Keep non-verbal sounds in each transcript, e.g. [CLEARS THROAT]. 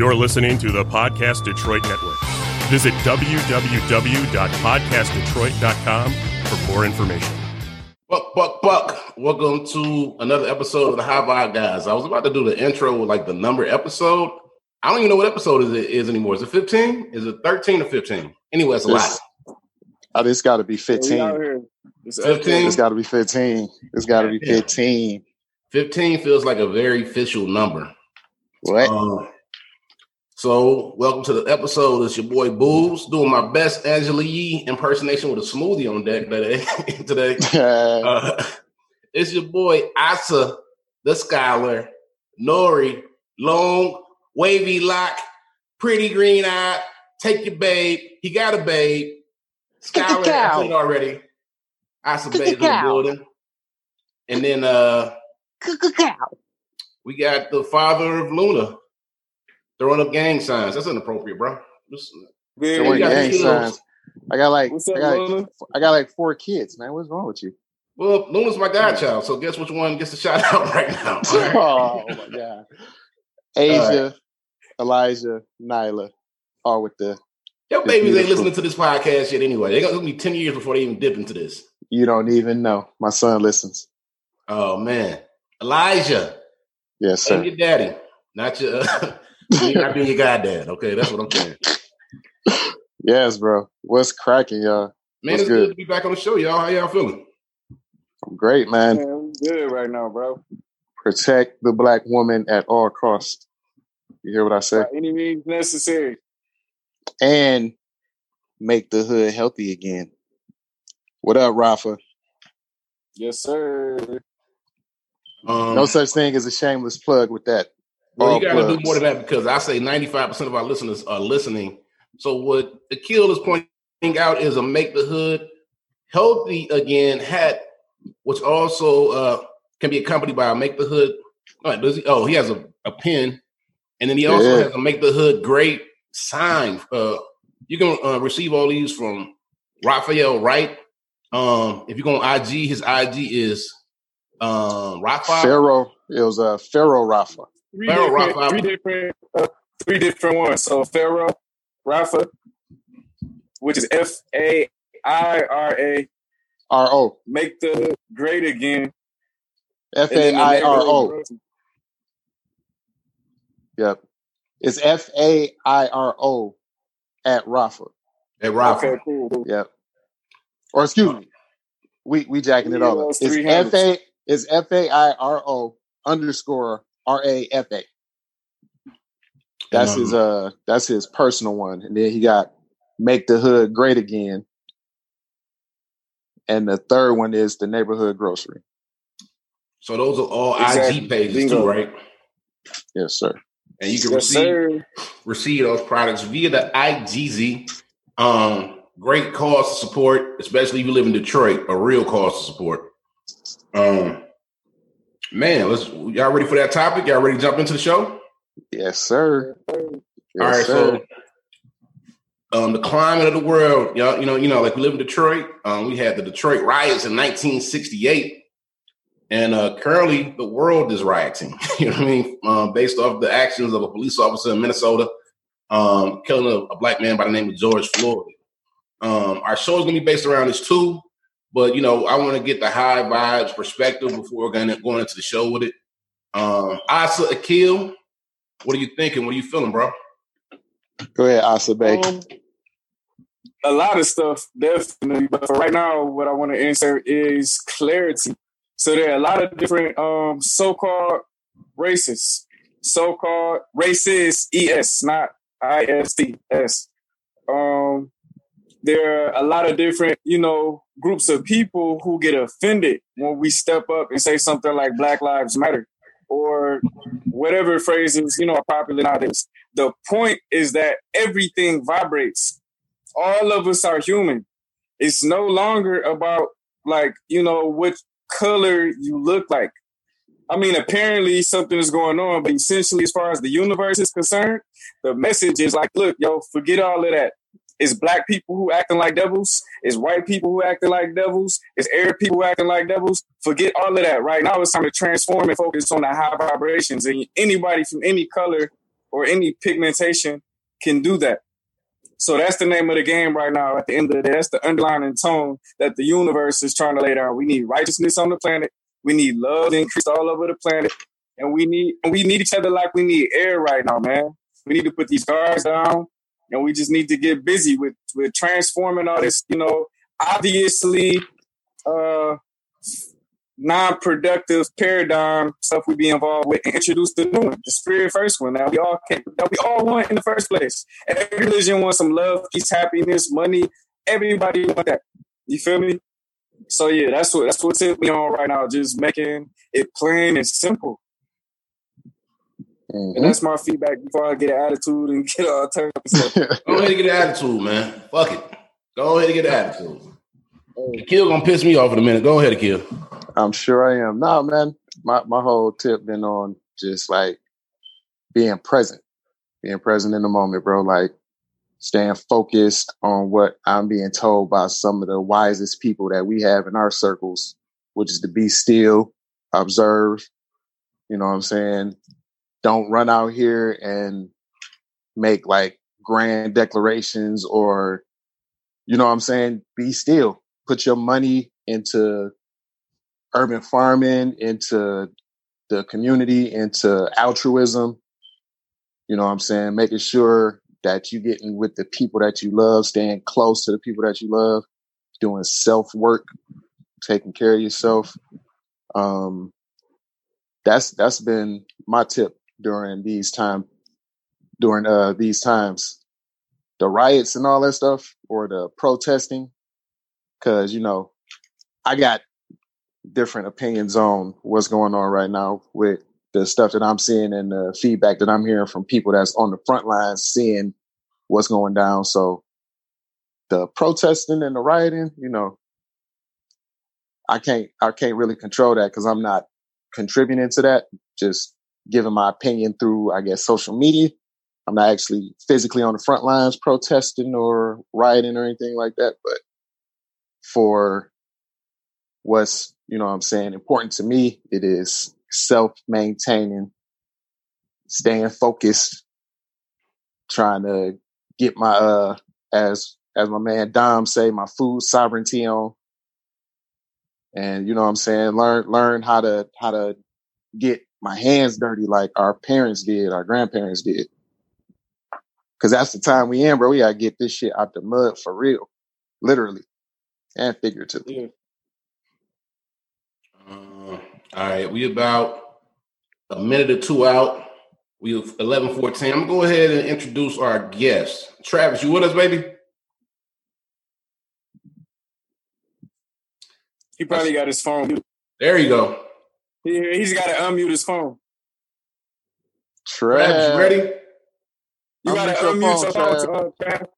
You're listening to the Podcast Detroit Network. Visit www.podcastdetroit.com for more information. Buck, buck, buck. Welcome to another episode of the High Vibe Guys. I was about to do the intro with like the number episode. I don't even know what episode is it is anymore. Is it 15? Is it 13 or 15? Anyway, it's a lot. Oh, this got to be 15. It's 15. It's got to be 15. It's got to be 15. 15 feels like a very official number. What? Um, so, welcome to the episode. It's your boy Boobs doing my best Angela Yee impersonation with a smoothie on deck today. [LAUGHS] today. [LAUGHS] Uh, it's your boy Asa, the scholar, Nori, long, wavy lock, pretty green eye. Take your babe. He got a babe. Scholar, I already. Asa Kick the babe in the building. And then uh Cow. we got the father of Luna throwing up gang signs. That's inappropriate, bro. Just- Throwing we got gang kills. signs. I got like What's I got, like I got like four kids, man. What's wrong with you? Well, Luna's my godchild, so guess which one gets the shout [LAUGHS] out right now? [LAUGHS] All right. Oh my god. Asia, Elijah, Nyla, all with the Your It's babies ain't listening to this podcast yet anyway. They're gonna be 10 years before they even dip into this. you don't even know. My son listens. Oh man. Elijah, Yes, I'm sir. your daddy. Not your me [LAUGHS] not being your goddad. Okay, that's what I'm saying. Yes, bro. What's cracking, y'all? Man, What's it's good? good? to be back on the show, y'all. How y'all feeling? I'm great, man. Man, I'm good right now, bro. Protect the black woman at all costs. You hear what I say? By any means necessary. And make the hood healthy again. What up, Rafa? Yes, sir. Um, No such thing as a shameless plug with that. Well, you got to do more than that because I say 95% of our listeners are listening. So, what Akil is pointing out is a Make the Hood Healthy Again hat, which also uh, can be accompanied by a Make the Hood. Oh, he, oh, he has a, a pen. And then he also Yeah. has a Make the Hood Great sign. Uh, you can uh, receive all these from Raphael Wright. Um, if you go on IG, his IG is um, Raphael. Pharaoh, it was uh, Pharaoh Rafa. Three Pharaoh different, Rafa. three different, uh, three different ones. So Pharaoh, Rafa, which is F A I R A, R O. make the great again. F and A then the I R neighborhood O. growth. Yep. It's F A I R O at Rafa. At Raphael. Okay, cool. cool. Yep. Or excuse me. We we jacking it all up. It's F A is F A I R O underscore R A F A. That's And, his um, uh that's his personal one. And then he got Make the Hood Great Again. And the third one is the neighborhood grocery. So those are all Exactly. IG pages Bingo. too, right? Yes, sir. And you can Yes, receive sir. receive those products via the IGZ. Um, great cause to support, especially if you live in Detroit, a real cause to support. Um, man, let's y'all ready for that topic? Y'all ready to jump into the show? Yes, sir. Yes, All right, sir. so um, the climate of the world, y'all, you know, you know, like we live in Detroit. Um, we had the Detroit riots in 1968, and uh, currently the world is rioting. [LAUGHS] you know what I mean? Um, based off the actions of a police officer in Minnesota, um, killing a, a black man by the name of George Floyd. Um, our show is going to be based around this too, but you know, I want to get the high vibes perspective before we're going going into the show with it. Um, Asa Akil, what are you thinking? What are you feeling, bro? Go ahead, Asa Bay. Um, a lot of stuff, definitely. But for right now, what I want to insert is clarity. So there are a lot of different um, so-called racists, so-called racist es, not I S T S. Um, there are a lot of different, you know, groups of people who get offended when we step up and say something like Black Lives Matter or whatever phrases, you know, are popular nowadays. The point is that everything vibrates. All of us are human. It's no longer about like, you know, what color you look like. I mean, apparently something is going on, but essentially, as far as the universe is concerned, the message is like, look, yo, forget all of that. It's black people who acting like devils. It's white people who acting like devils. It's Arab people acting like devils. Forget all of that. Right now, it's time to transform and focus on the high vibrations. And anybody from any color or any pigmentation can do that. So that's the name of the game right now. At the end of the day, that's the underlying tone that the universe is trying to lay down. We need righteousness on the planet. We need love increased all over the planet, and we need we need each other like we need air right now, man. We need to put these guards down, and we just need to get busy with with transforming all this. You know, obviously, uh, non-productive paradigm stuff we be involved with and introduce the new one, the spirit first one. Now we all can that we all want in the first place. Every religion wants some love, peace, happiness, money. Everybody want that. You feel me? So yeah, that's what that's what's we on right now. Just making it plain and simple. Mm-hmm. And that's my feedback before I get an attitude and get all turned up. [LAUGHS] Go ahead and get an attitude, man. Fuck it. Go ahead and get an attitude. Kill gonna piss me off in a minute. Go ahead, Kill. I'm sure I am. No, man, my, my whole tip been on just like being present, being present in the moment, bro. Like staying focused on what I'm being told by some of the wisest people that we have in our circles, which is to be still, observe. You know what I'm saying? Don't run out here and make like grand declarations or, you know what I'm saying? Be still. Put your money into urban farming, into the community, into altruism. You know what I'm saying? Making sure that you're getting with the people that you love, staying close to the people that you love, doing self work, taking care of yourself. Um, that's that's been my tip during these time during uh these times. The riots and all that stuff or the protesting. Cause, you know, I got different opinions on what's going on right now with the stuff that I'm seeing and the feedback that I'm hearing from people that's on the front lines seeing what's going down. So the protesting and the rioting, you know, I can't I can't really control that because I'm not contributing to that. Just giving my opinion through, I guess, social media. I'm not actually physically on the front lines protesting or rioting or anything like that. But for what's you know what I'm saying, important to me, it is self maintaining, staying focused, trying to get my uh as as my man Dom say, my food sovereignty on. And you know what I'm saying, learn learn how to how to get my hands dirty like our parents did, our grandparents did. Cause that's the time we in, bro. We gotta get this shit out the mud for real. Literally. And figuratively. Yeah. Uh, All right, we about a minute or two out. We eleven fourteen. I'm gonna go ahead and introduce our guest. Travis, you with us, baby? He probably got his phone. There you go. He, he's got to unmute his phone. Travis, you ready? You got to unmute your phone. Travis.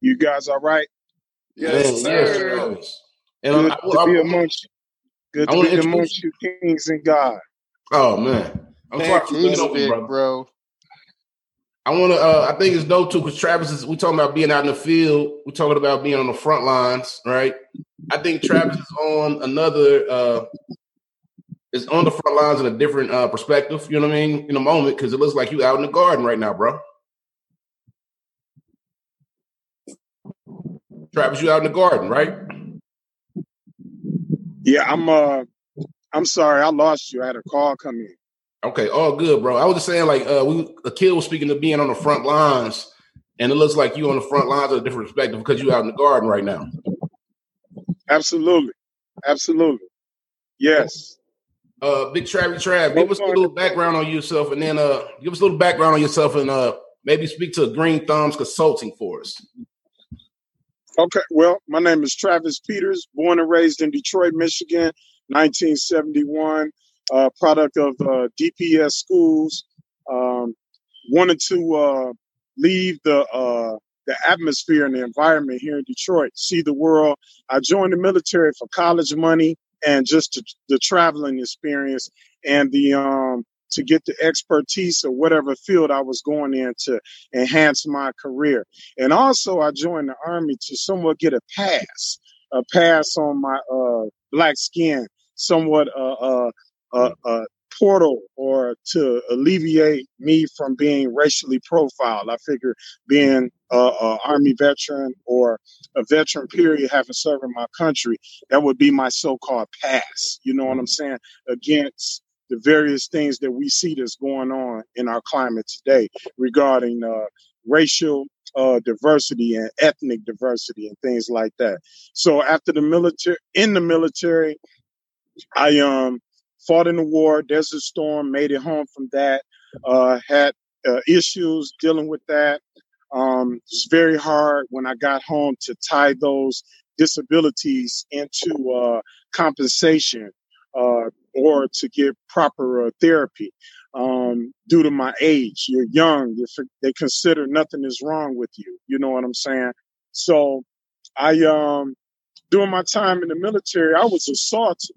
You guys all right? Yes, yes, sir. And Good I'm, to be amongst you. Good to be amongst you, kings and God. Oh man, I'm Thank sorry for over, bro. bro. I want to. Uh, I think it's dope too because Travis is. We talking about being out in the field. We talking about being on the front lines, right? I think Travis is on another. Uh, is on the front lines in a different uh, perspective. You know what I mean? In a moment, because it looks like you out in the garden right now, bro. Travis, you out in the garden, right? Yeah, I'm. uh I'm sorry, I lost you. I had a call come in. Okay, all good, bro. I was just saying, like, uh, we Akil was speaking to being on the front lines, and it looks like you on the front lines of a different perspective because you out in the garden right now. Absolutely, absolutely, yes. Uh, Big Travis Trav, give us a little background on yourself, and then uh, give us a little background on yourself, and uh, maybe speak to Green Thumbs Consulting for us. Okay, well, my name is Travis Peters, born and raised in Detroit, Michigan, 1971, uh, product of uh, DPS schools. Um, wanted to uh, leave the uh, the atmosphere and the environment here in Detroit, see the world. I joined the military for college money and just to, the traveling experience and the um, to get the expertise of whatever field I was going in to enhance my career. And also, I joined the Army to somewhat get a pass, a pass on my uh, black skin, somewhat uh, uh, uh, uh portal or to alleviate me from being racially profiled. I figure being a, a army veteran or a veteran period, having served in my country, that would be my so-called pass. You know what I'm saying? Against the various things that we see that's going on in our climate today regarding uh, racial uh, diversity and ethnic diversity and things like that. So after the military, in the military, I um fought in the war, Desert Storm, made it home from that. Uh, had uh, issues dealing with that. Um, it's very hard when I got home to tie those disabilities into uh, compensation uh, or to get proper uh, therapy um, due to my age. You're young. They consider nothing is wrong with you. You know what I'm saying? So I, um, during my time in the military, I was assaulted.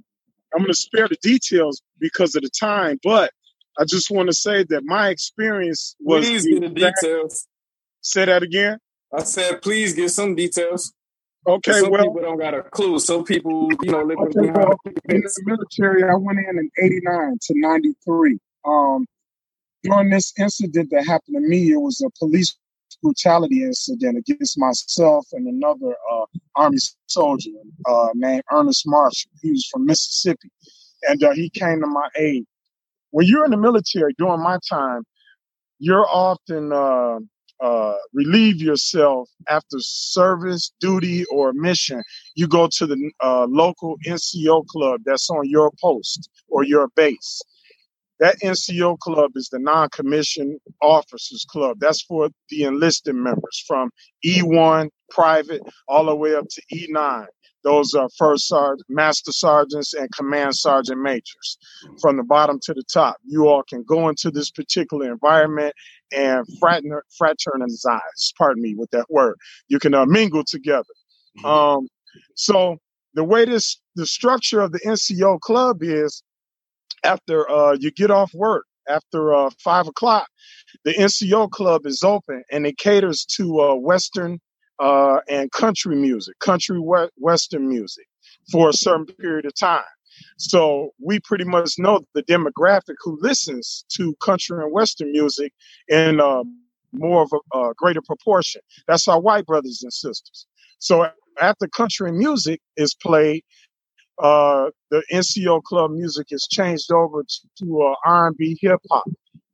I'm going to spare the details because of the time, but I just want to say that my experience was. Please get the details. Say that again. I said, please get some details. Okay, some well, people don't got a clue. Some people, you know, living okay, well, in the military, I went in in '89 to '93. Um, during this incident that happened to me, it was a police brutality incident against myself and another uh, Army soldier uh, named Ernest Marshall. He was from Mississippi, and uh, he came to my aid. When you're in the military during my time, you're often uh, uh, relieve yourself after service, duty, or mission. You go to the uh, local NCO club that's on your post or your base. That NCO club is the non-commissioned officers club. That's for the enlisted members from E1 private all the way up to E9. Those are first sergeant, master sergeants, and command sergeant majors. From the bottom to the top, you all can go into this particular environment and fraternize. fraternize. Pardon me with that word. You can uh, mingle together. Um, so the way this the structure of the NCO club is after uh, you get off work after uh, five o'clock, the NCO club is open and it caters to uh, Western uh, and country music, country we- Western music for a certain period of time. So we pretty much know the demographic who listens to country and Western music in uh, more of a, a greater proportion. That's our white brothers and sisters. So after country music is played, uh, the NCO club music is changed over to uh, R&B hip hop,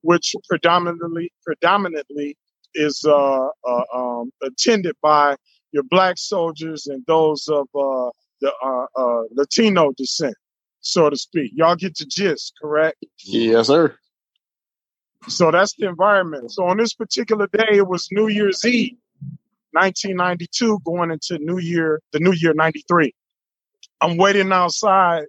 which predominantly predominantly is uh, uh, um, attended by your black soldiers and those of uh, the Latino descent, so to speak. Y'all get the gist, correct? Yes, sir. So that's the environment. So on this particular day, it was New Year's Eve, 1992, going into New Year, the New Year '93. I'm waiting outside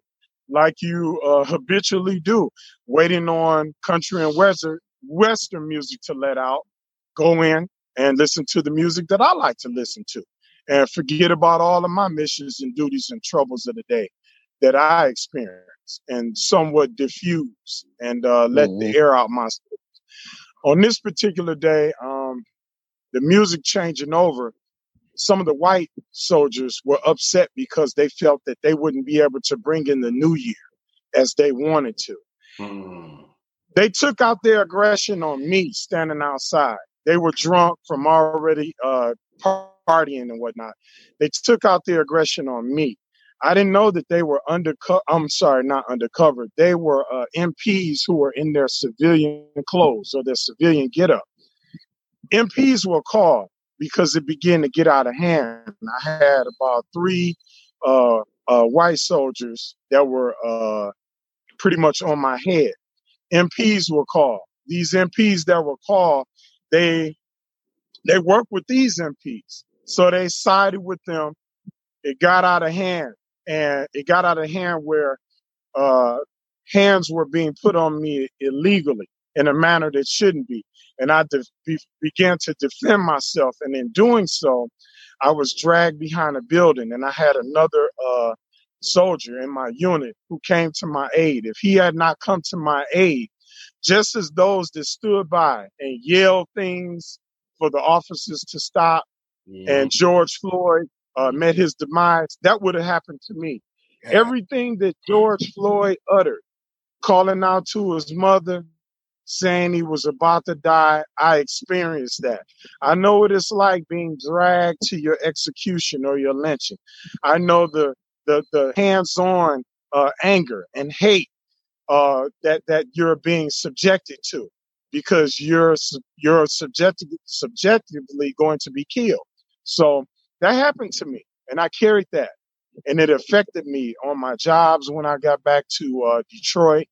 like you uh, habitually do, waiting on country and western western music to let out. Go in and listen to the music that I like to listen to, and forget about all of my missions and duties and troubles of the day that I experience, and somewhat diffuse and uh, let Mhm. the air out my. system. On this particular day, um, the music changing over some of the white soldiers were upset because they felt that they wouldn't be able to bring in the new year as they wanted to. Mm. They took out their aggression on me standing outside. They were drunk from already uh, partying and whatnot. They took out their aggression on me. I didn't know that they were undercover. I'm sorry, not undercover. They were uh, MPs who were in their civilian clothes or their civilian getup. MPs were called because it began to get out of hand. I had about three uh, uh, white soldiers that were uh, pretty much on my head. MPs were called. These MPs that were called, they they worked with these MPs, so they sided with them. It got out of hand, and it got out of hand where uh, hands were being put on me illegally in a manner that shouldn't be. And I de- be- began to defend myself. And in doing so, I was dragged behind a building, and I had another uh, soldier in my unit who came to my aid. If he had not come to my aid, just as those that stood by and yelled things for the officers to stop, and George Floyd uh, met his demise, that would have happened to me. Everything that George Floyd uttered calling out to his mother, saying he was about to die. I experienced that. I know what it's like being dragged to your execution or your lynching. I know the the, the hands-on uh, anger and hate uh, that that you're being subjected to because you're you're subjective, subjectively going to be killed. So that happened to me, and I carried that, and it affected me on my jobs when I got back to uh, Detroit,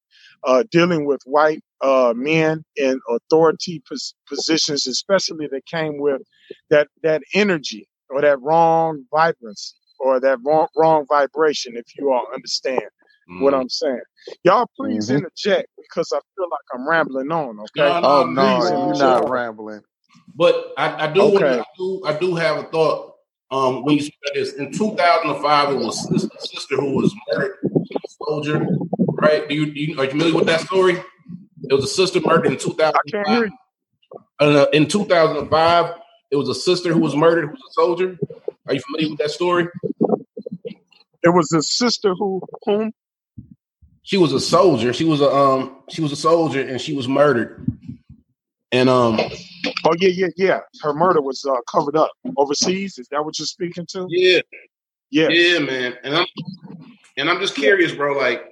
uh, dealing with white uh, men in authority pos- positions, especially that came with that that energy or that wrong vibrancy or that wrong, wrong vibration. If you all understand mm. what I'm saying, y'all please mm-hmm. interject because I feel like I'm rambling on. Okay? No, no, oh no, you're not rambling. But I, I do, okay. I do, I do have a thought. Um, when you said this in 2005, it was sister, sister who was murdered, soldier, right? Do you, do you are you familiar with that story? It was a sister murdered in 2005. I can't hear you. Uh, in 2005, it was a sister who was murdered who was a soldier. Are you familiar with that story? It was a sister who whom? She was a soldier. She was a um she was a soldier and she was murdered. And um Oh yeah, yeah, yeah. Her murder was uh, covered up overseas. Is that what you're speaking to? Yeah. Yeah. Yeah, man. And I'm and I'm just curious, bro, like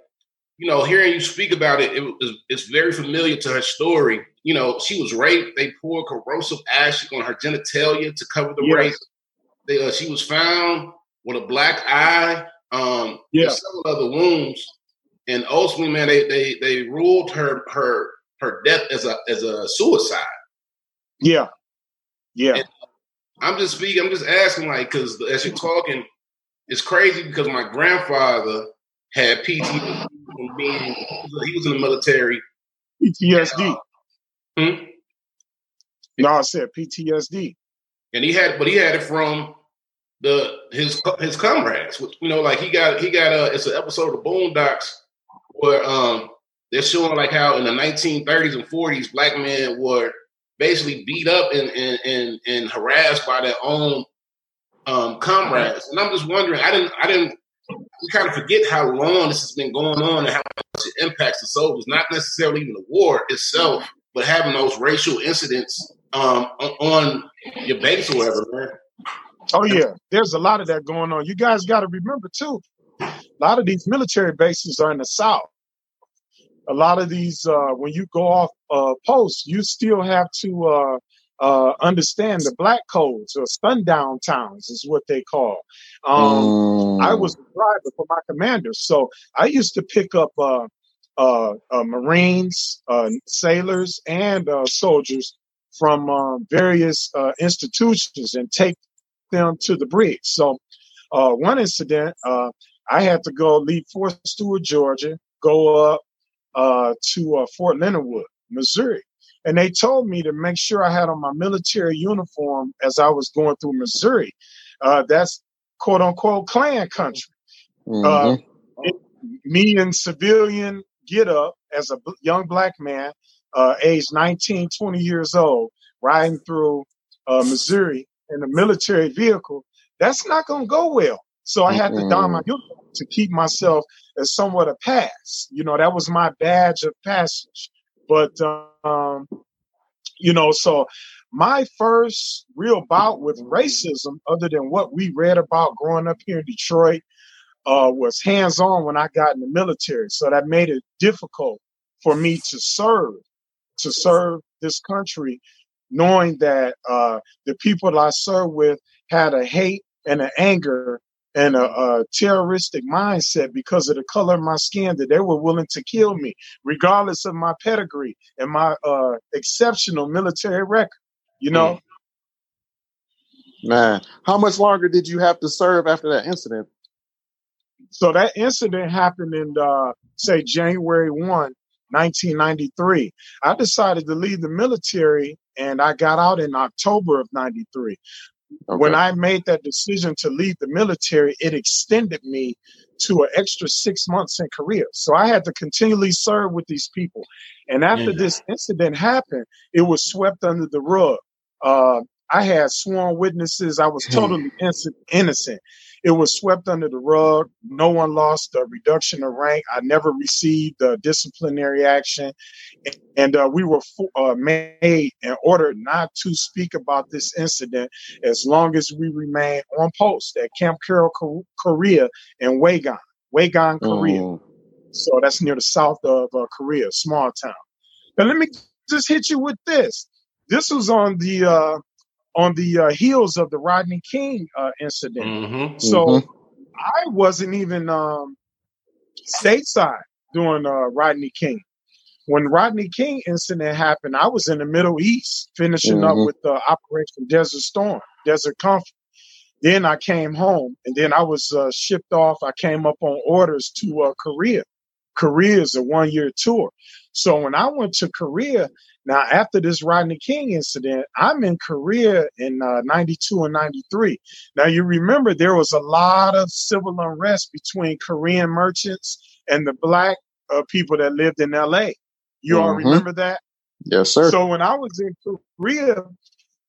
you know, hearing you speak about it, it was, it's very familiar to her story. You know, she was raped. They poured corrosive acid on her genitalia to cover the yes. rape. They, uh, she was found with a black eye, um, yeah. several other wounds, and ultimately, man, they they they ruled her her her death as a as a suicide. Yeah, yeah. And I'm just speaking. I'm just asking, like, because as you're talking, it's crazy because my grandfather had PTSD from being he was in the military. PTSD. And, uh, hmm? No, I said PTSD. And he had, but he had it from the his his comrades. Which, you know, like he got he got a it's an episode of Boondocks where um they're showing like how in the 1930s and 40s black men were basically beat up and and and, and harassed by their own um, comrades. And I'm just wondering, I didn't I didn't we kind of forget how long this has been going on and how much it impacts the soldiers. Not necessarily even the war itself, but having those racial incidents um, on your base or whatever, man. Oh yeah, there's a lot of that going on. You guys got to remember too. A lot of these military bases are in the south. A lot of these, uh, when you go off uh, post, you still have to uh, uh, understand the black codes or sundown towns is what they call. Um, mm. I was a driver for my commander, so I used to pick up uh, uh, uh Marines, uh, sailors, and uh, soldiers from um, various institutions and take them to the bridge. So one incident, I had to go leave Fort Stewart, Georgia, go up to Fort Leonard Wood, Missouri and they told me to make sure I had on my military uniform as I was going through Missouri. Uh, that's quote unquote Klan country. Mm-hmm. Uh, it, me in civilian get up as a young black man, uh, aged 19, 20 years old, riding through uh, Missouri in a military vehicle. That's not going to go well. So I had to don my uniform to keep myself as somewhat a pass. You know, that was my badge of passage. But um, you know, so my first real bout with racism, other than what we read about growing up here in Detroit, uh, was hands on when I got in the military. So that made it difficult for me to serve, to serve this country, knowing that uh, the people that I served with had a hate and an anger and a, a, terroristic mindset because of the color of my skin that they were willing to kill me, regardless of my pedigree and my uh, exceptional military record. You know. Mm. Man, how much longer did you have to serve after that incident? So that incident happened in, uh, say, January 1, 1993. I decided to leave the military and I got out in October of 93. Okay. When I made that decision to leave the military, it extended me to an extra six months in Korea. So I had to continually serve with these people. And after yeah. this incident happened, it was swept under the rug. Uh, I had sworn witnesses. I was [LAUGHS] totally innocent. It was swept under the rug. No one lost a reduction of rank. I never received a disciplinary action. And uh, we were uh, made and ordered not to speak about this incident as long as we remain on post at Camp Carroll, Korea in Waegwan, Waegwan, Korea. Mm. So that's near the south of uh, Korea, small town. But let me just hit you with this. This was on the uh, on the uh, heels of the Rodney King uh, incident. Mm-hmm, so mm-hmm. I wasn't even um, stateside during uh, Rodney King. When Rodney King incident happened, I was in the Middle East finishing mm-hmm. up with the Operation Desert Storm, Desert Comfort. Then I came home, and then I was uh, shipped off. I came up on orders to uh, Korea. Korea is a one-year tour. So when I went to Korea, now, after this Rodney King incident, I'm in Korea in uh, 92 and 93. Now, you remember there was a lot of civil unrest between Korean merchants and the black uh, people that lived in LA. You mm-hmm. all remember that? Yes, sir. So when I was in Korea,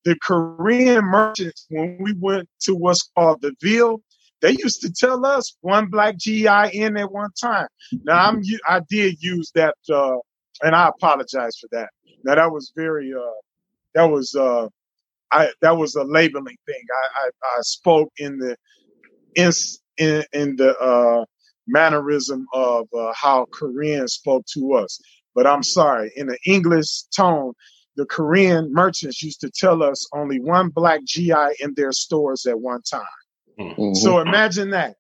the Korean merchants, when we went to what's called the Ville, they used to tell us one black GI in at one time. Now I'm I did use that, uh, and I apologize for that. Now that was very uh that was uh I that was a labeling thing. I I, I spoke in the in in, the uh mannerism of uh, how Koreans spoke to us. But I'm sorry, in an English tone, the Korean merchants used to tell us only one black GI in their stores at one time. Mm-hmm. So imagine that.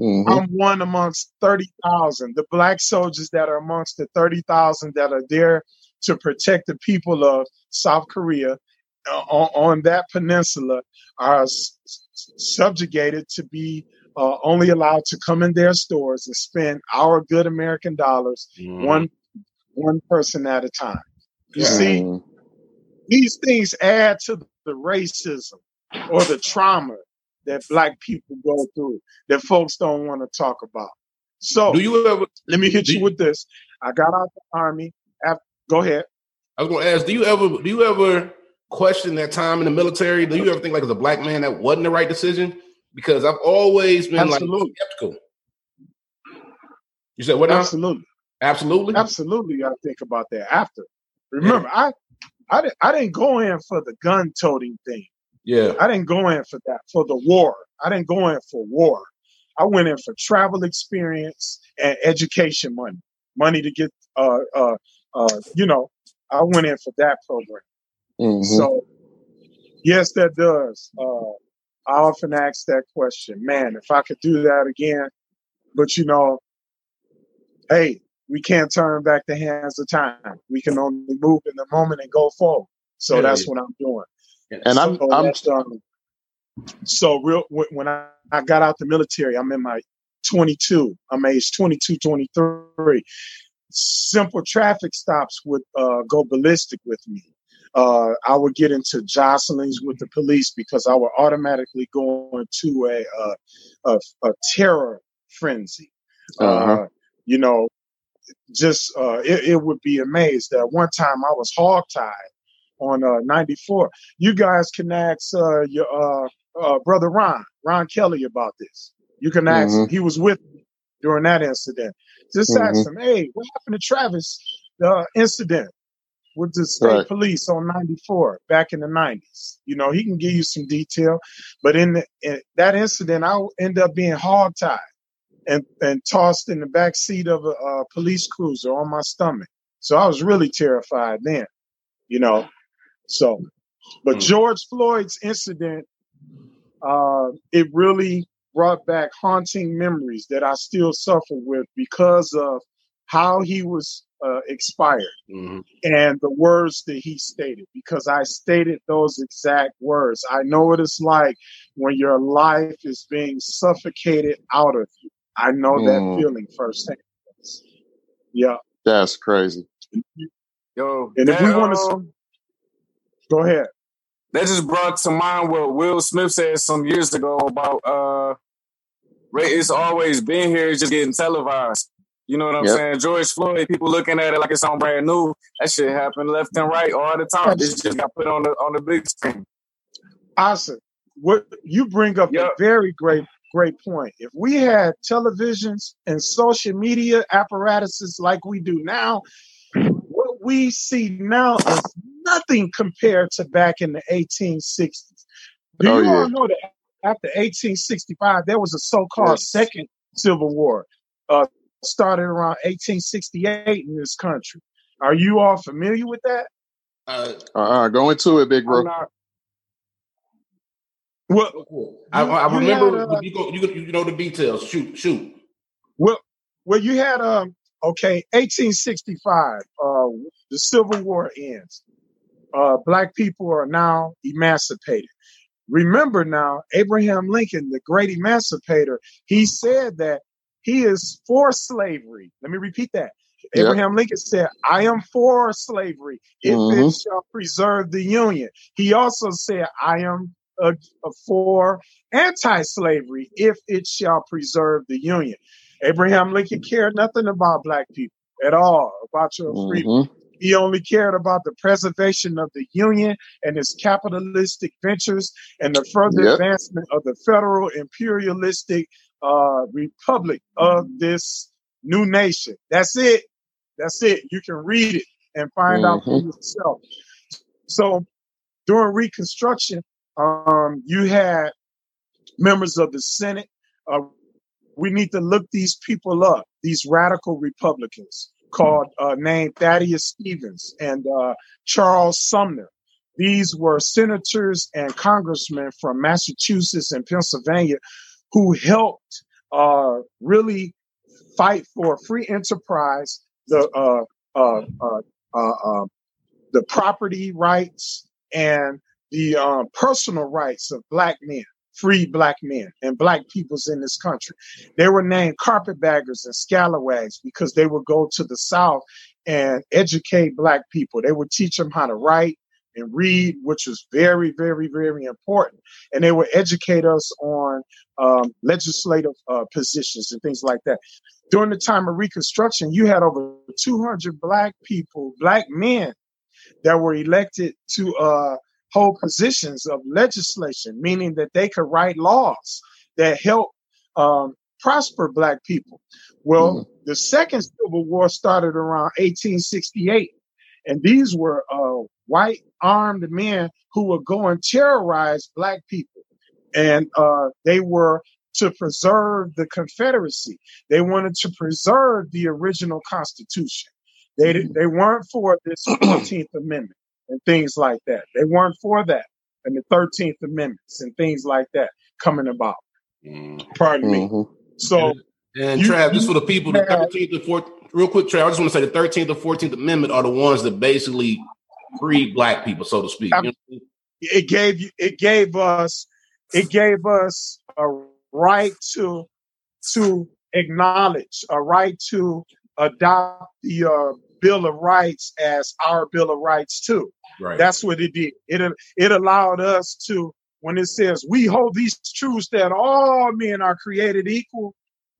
Mm-hmm. I'm one amongst 30,000. The black soldiers that are amongst the 30,000 that are there to protect the people of South Korea uh, on, on, that peninsula are s- subjugated to be uh, only allowed to come in their stores and spend our good American dollars mm. one one person at a time. You see, these things add to the racism or the trauma that black people go through that folks don't want to talk about. So, do you ever? Let me hit you with this. I got out of the army after Go ahead. I was going to ask, do you ever do you ever question that time in the military? Do you ever think like as a black man that wasn't the right decision? Because I've always been Absolutely. like skeptical. You said what? Absolutely. Now? Absolutely. Absolutely. I think about that after. Remember, yeah. I I didn't I didn't go in for the gun toting thing. Yeah. I didn't go in for that for the war. I didn't go in for war. I went in for travel experience and education money, money to get uh, uh, uh, you know, I went in for that program. Mm-hmm. So, yes, that does. Uh, I often ask that question, man, if I could do that again, but you know, hey, we can't turn back the hands of time. We can only move in the moment and go forward. So yeah, that's what I'm doing. And so I'm, I'm um, so real when I, I got out the military, I'm in my 22. I'm age 22, 23 simple traffic stops would uh, go ballistic with me. Uh, I would get into jostlings with the police because I would automatically go into a uh, a, a, terror frenzy. Uh-huh. Uh, you know, just uh, it, it, would be amazed that one time I was hogtied on uh, 94. You guys can ask your brother Ron, Ron Kelly about this. You can ask, mm-hmm. he was with me during that incident. Just mm-hmm. ask him, hey, what happened to Travis? The incident with the state right. police on 94 back in the 90s. You know, he can give you some detail, but in, the, in that incident, I end up being hogtied and, and tossed in the back seat of a, a police cruiser on my stomach. So I was really terrified then, you know. So, but mm. George Floyd's incident, uh, it really brought back haunting memories that I still suffer with because of how he was uh, expired mm-hmm. and the words that he stated because I stated those exact words. I know what it's like when your life is being suffocated out of you. I know mm. that feeling firsthand. Yeah. That's crazy. Yo, and if we want to go ahead. That just brought to mind what Will Smith said some years ago about uh it's always been here. It's just getting televised. You know what I'm yep. saying? George Floyd, people looking at it like it's on brand new. That shit happened left and right all the time. This just got put on the on the big screen. Awesome. what you bring up Yep. a very great, great point. If we had televisions and social media apparatuses like we do now, what we see now is nothing compared to back in the 1860s. Do Oh, you yeah. all know that after 1865, there was a so-called Yes. second Civil War, uh, started around 1868 in this country. Are you all familiar with that? Uh, Uh-uh, go into it, big bro. Not. Well, I, I you remember had, uh, you, go, you, you know the details. Shoot, shoot. Well, well, you had um okay, 1865. Uh, the Civil War ends. Uh, black people are now emancipated. Remember now, Abraham Lincoln, the great emancipator, he said that he is for slavery. Let me repeat that. Yep. Abraham Lincoln said, I am for slavery if it Mhm. shall preserve the Union. He also said, I am uh, for anti slavery if it shall preserve the Union. Abraham Lincoln cared nothing about black people at all, about your freedom. He only cared about the preservation of the Union and its capitalistic ventures and the further Yep. advancement of the federal imperialistic uh, republic of this new nation. That's it. That's it. You can read it and find out for yourself. So during Reconstruction, um, you had members of the Senate. Uh, we need to look these people up, these radical Republicans called uh, named Thaddeus Stevens and uh, Charles Sumner. These were senators and congressmen from Massachusetts and Pennsylvania who helped uh, really fight for free enterprise, the uh, uh, uh, uh, the property rights and the um, personal rights of black men, free black men and black peoples in this country. They were named carpetbaggers and scalawags because they would go to the South and educate black people. They would teach them how to write and read, which was very, very, very important. And they would educate us on um, legislative uh, positions and things like that. During the time of Reconstruction, you had over 200 black people, black men, that were elected to uh, hold positions of legislation, meaning that they could write laws that help um, prosper black people. Well, the second Civil War started around 1868, and these were uh, white armed men who would go and terrorize black people, and uh, they were to preserve the Confederacy. They wanted to preserve the original Constitution. They di- they weren't for this [CLEARS THROAT] 14th Amendment and things like that. They weren't for that and the 13th Amendments and things like that coming about. Mm. Pardon me. Mhm. So And You- Trav, just for the people, the 13th and 14th, real quick, Trav, I just want to say the 13th and 14th Amendment are the ones that basically free black people, so to speak. You know what I mean? it gave you it gave us it gave us a right to to acknowledge a right to adopt the uh, bill of rights as our bill of rights too Right. that's what it did it it allowed us to when it says we hold these truths that all men are created equal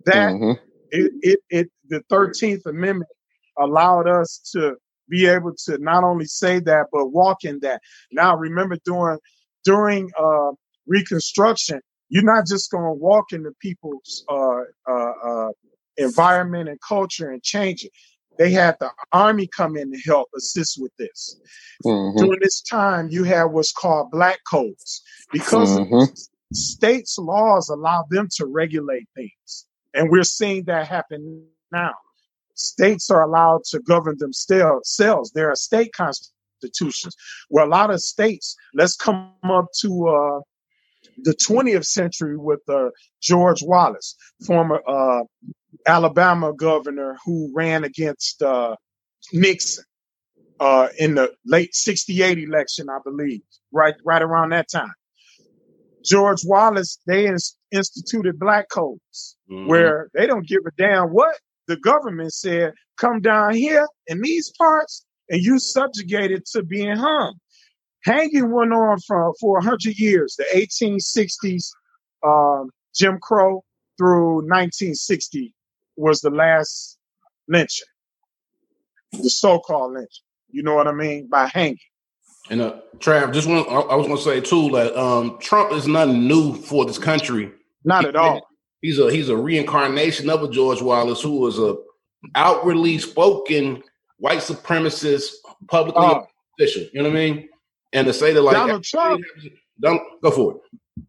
that Mhm. it, it, it the 13th amendment allowed us to be able to not only say that but walk in that now remember during during uh reconstruction you're not just going to walk into people's uh, uh, uh, environment and culture and change it they had the army come in to help assist with this Mhm. during this time you had what's called black codes because Mhm. states' laws allow them to regulate things. And we're seeing that happen now. States are allowed to govern themselves. There are state constitutions where a lot of states, let's come up to uh, the 20th century with uh, George Wallace, former uh, Alabama governor who ran against uh, Nixon uh, in the late 68 election, I believe, right, right around that time. George Wallace, they ins- instituted black codes Mhm. where they don't give a damn what the government said. Come down here in these parts, and you subjugated to being hung. Hanging went on for for hundred years, the 1860s, um, Jim Crow through 1960 was the last lynching, the so-called lynching. You know what I mean by hanging. And uh, Trav, just one, I, I was going to say too that um, Trump is nothing new for this country. Not at all. He's a he's a reincarnation of a George Wallace who was a outwardly spoken white supremacist, publicly Oh. official. You know what I mean? And to say that like Donald Trump, don't go for it.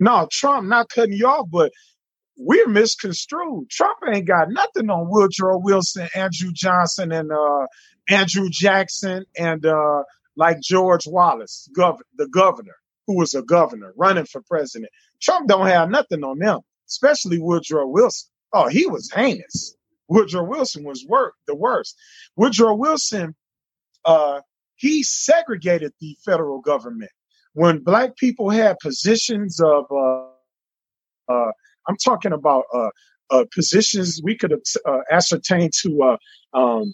no, Trump, not cutting you off, but we're misconstrued. Trump ain't got nothing on Woodrow Wilson, Andrew Johnson, and uh, Andrew Jackson, and uh, like George Wallace, gov- the governor, who was a governor running for president. Trump don't have nothing on them, especially Woodrow Wilson. Oh, he was heinous. Woodrow Wilson was wor- the worst. Woodrow Wilson, uh, he segregated the federal government. When black people had positions of, uh, uh, I'm talking about uh, uh, positions we could uh, ascertain to uh, um,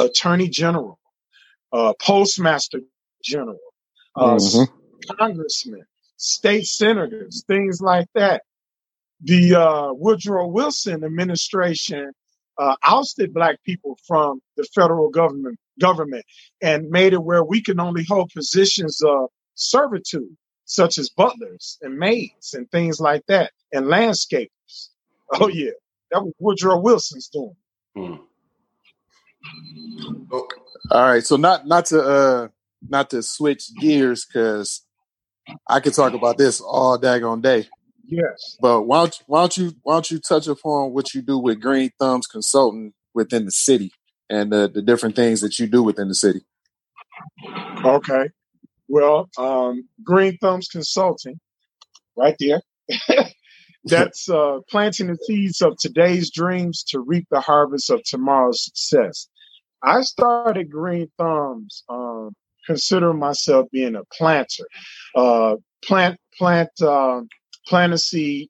attorney general, uh, postmaster general, uh, Mhm. congressmen, state senators, things like that. The uh, Woodrow Wilson administration uh, ousted black people from the federal government government and made it where we can only hold positions of servitude, such as butlers and maids and things like that, and landscapers. [LAUGHS] Oh yeah, that was Woodrow Wilson's doing. Hmm. Oh, All right, so not not to uh not to switch gears because I could talk about this all daggone day. Yes. But why don't why don't you why don't you touch upon what you do with Green Thumbs Consulting within the city and the, the different things that you do within the city? Okay. Well, um, Green Thumbs Consulting, right there. [LAUGHS] That's uh, planting the seeds of today's dreams to reap the harvest of tomorrow's success. I started Green Thumbs, um, considering myself being a planter. Uh, plant, plant, uh, plant a seed.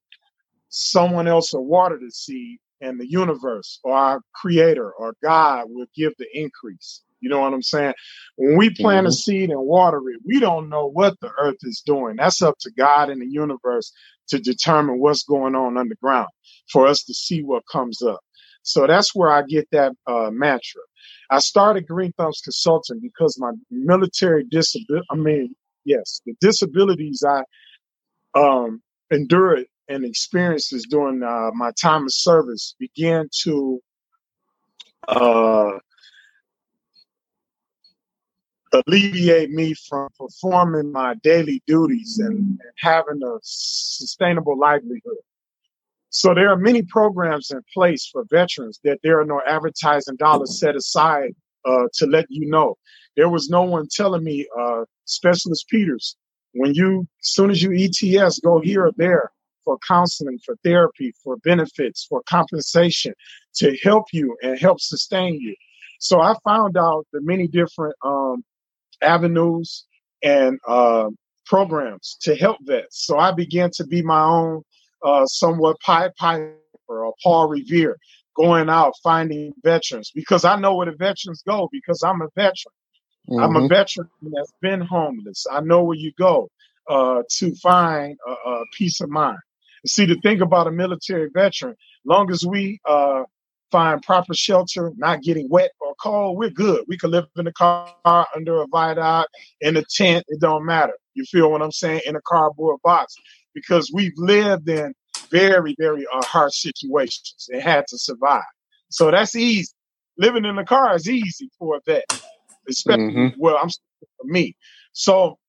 Someone else will water the seed, and the universe or our Creator or God will give the increase. You know what I'm saying? When we plant a Mhm. seed and water it, we don't know what the earth is doing. That's up to God and the universe to determine what's going on underground for us to see what comes up. So that's where I get that uh, mantra. I started Green Thumbs Consulting because my military disability, I mean, yes, the disabilities I um, endured and experiences during uh, my time of service began to uh, alleviate me from performing my daily duties and, and having a sustainable livelihood. So there are many programs in place for veterans that there are no advertising dollars set aside uh, to let you know. There was no one telling me, uh, Specialist Peters, when you, as soon as you ETS, go here or there for counseling, for therapy, for benefits, for compensation to help you and help sustain you. So I found out the many different um, avenues and uh, programs to help vets. So I began to be my own uh, somewhat Pied Piper or Paul Revere, going out finding veterans because I know where the veterans go because I'm a veteran. I'm a Mhm. veteran that's been homeless. I know where you go uh, to find a, a peace of mind. See, the thing about a military veteran, long as we uh, find proper shelter, not getting wet or cold, we're good. We can live in a car under a viaduct, in a tent. It don't matter. You feel what I'm saying? In a cardboard box because we've lived in very, very uh, hard situations and had to survive. So that's easy. Living in the car is easy for a vet, especially Mhm. well, I'm speaking for me. So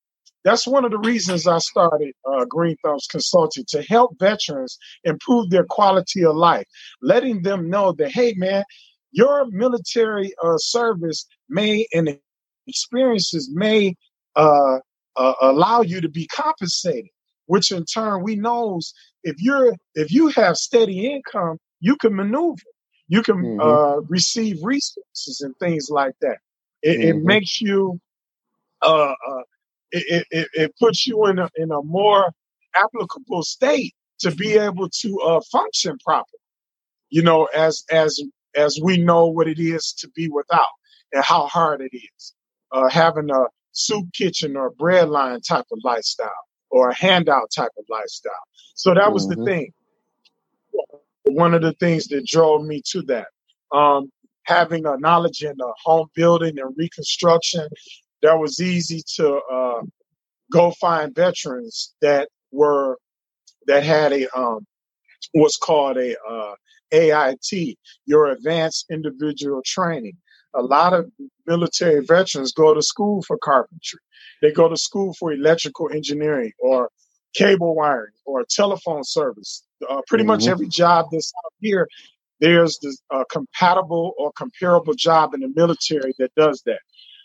that's one of the reasons I started uh, Green Thumbs Consulting to help veterans improve their quality of life, letting them know that hey, man, your military uh, service may and experiences may uh, uh, allow you to be compensated, which in turn we knows if you're if you have steady income, you can maneuver, you can Mhm. uh, receive resources and things like that. It, it Mhm. makes you uh, uh, it, it, it puts you in a in a more applicable state to be able to uh, function properly. You know, as as as we know what it is to be without and how hard it is. Uh, having a soup kitchen or a bread line type of lifestyle or a handout type of lifestyle. So that was the Mhm. thing. One of the things that drove me to that. Um, having a knowledge in the home building and reconstruction, that was easy to uh, go find veterans that were that had a um, what's called a uh, AIT, your Advanced Individual Training. A lot of military veterans go to school for carpentry. They go to school for electrical engineering or cable wiring or telephone service. Uh, pretty mm-hmm. much every job that's out here, there's a uh, compatible or comparable job in the military that does that.